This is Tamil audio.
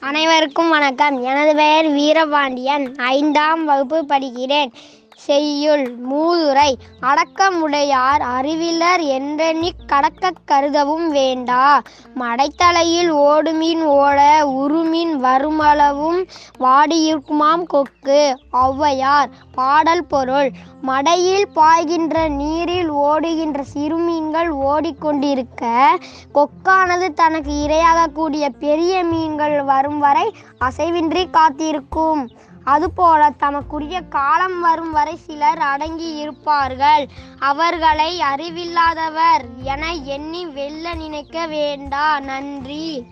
அனைவருக்கும் வணக்கம். எனது பெயர் வீரபாண்டியன். ஐந்தாம் வகுப்பு படிக்கிறேன். செய்யுள் மூதுரை. அடக்கமுடையார் அறிவிலர் என்றெண்ணிக் கடக்கக் கருதவும் வேண்டா. மடைத்தலையில் ஓடுமீன் ஓட உருமீன் வருமளவும் வாடியிருக்குமாம் கொக்கு. ஔவையார் பாடல் பொருள். மடையில் பாய்கின்ற நீரில் ஓடுகின்ற சிறுமீன்கள் ஓடிக்கொண்டிருக்க கொக்கானது தனக்கு இரையாகக்கூடிய பெரிய மீன்கள் வரும் வரை அசைவின்றி காத்திருக்கும். அதுபோல தமக்குரிய காலம் வரும் வரை சிலர் அடங்கி இருப்பார்கள். அவர்களை அறிவில்லாதவர் என எண்ணி வெல்ல நினைக்க வேண்டா. நன்றி.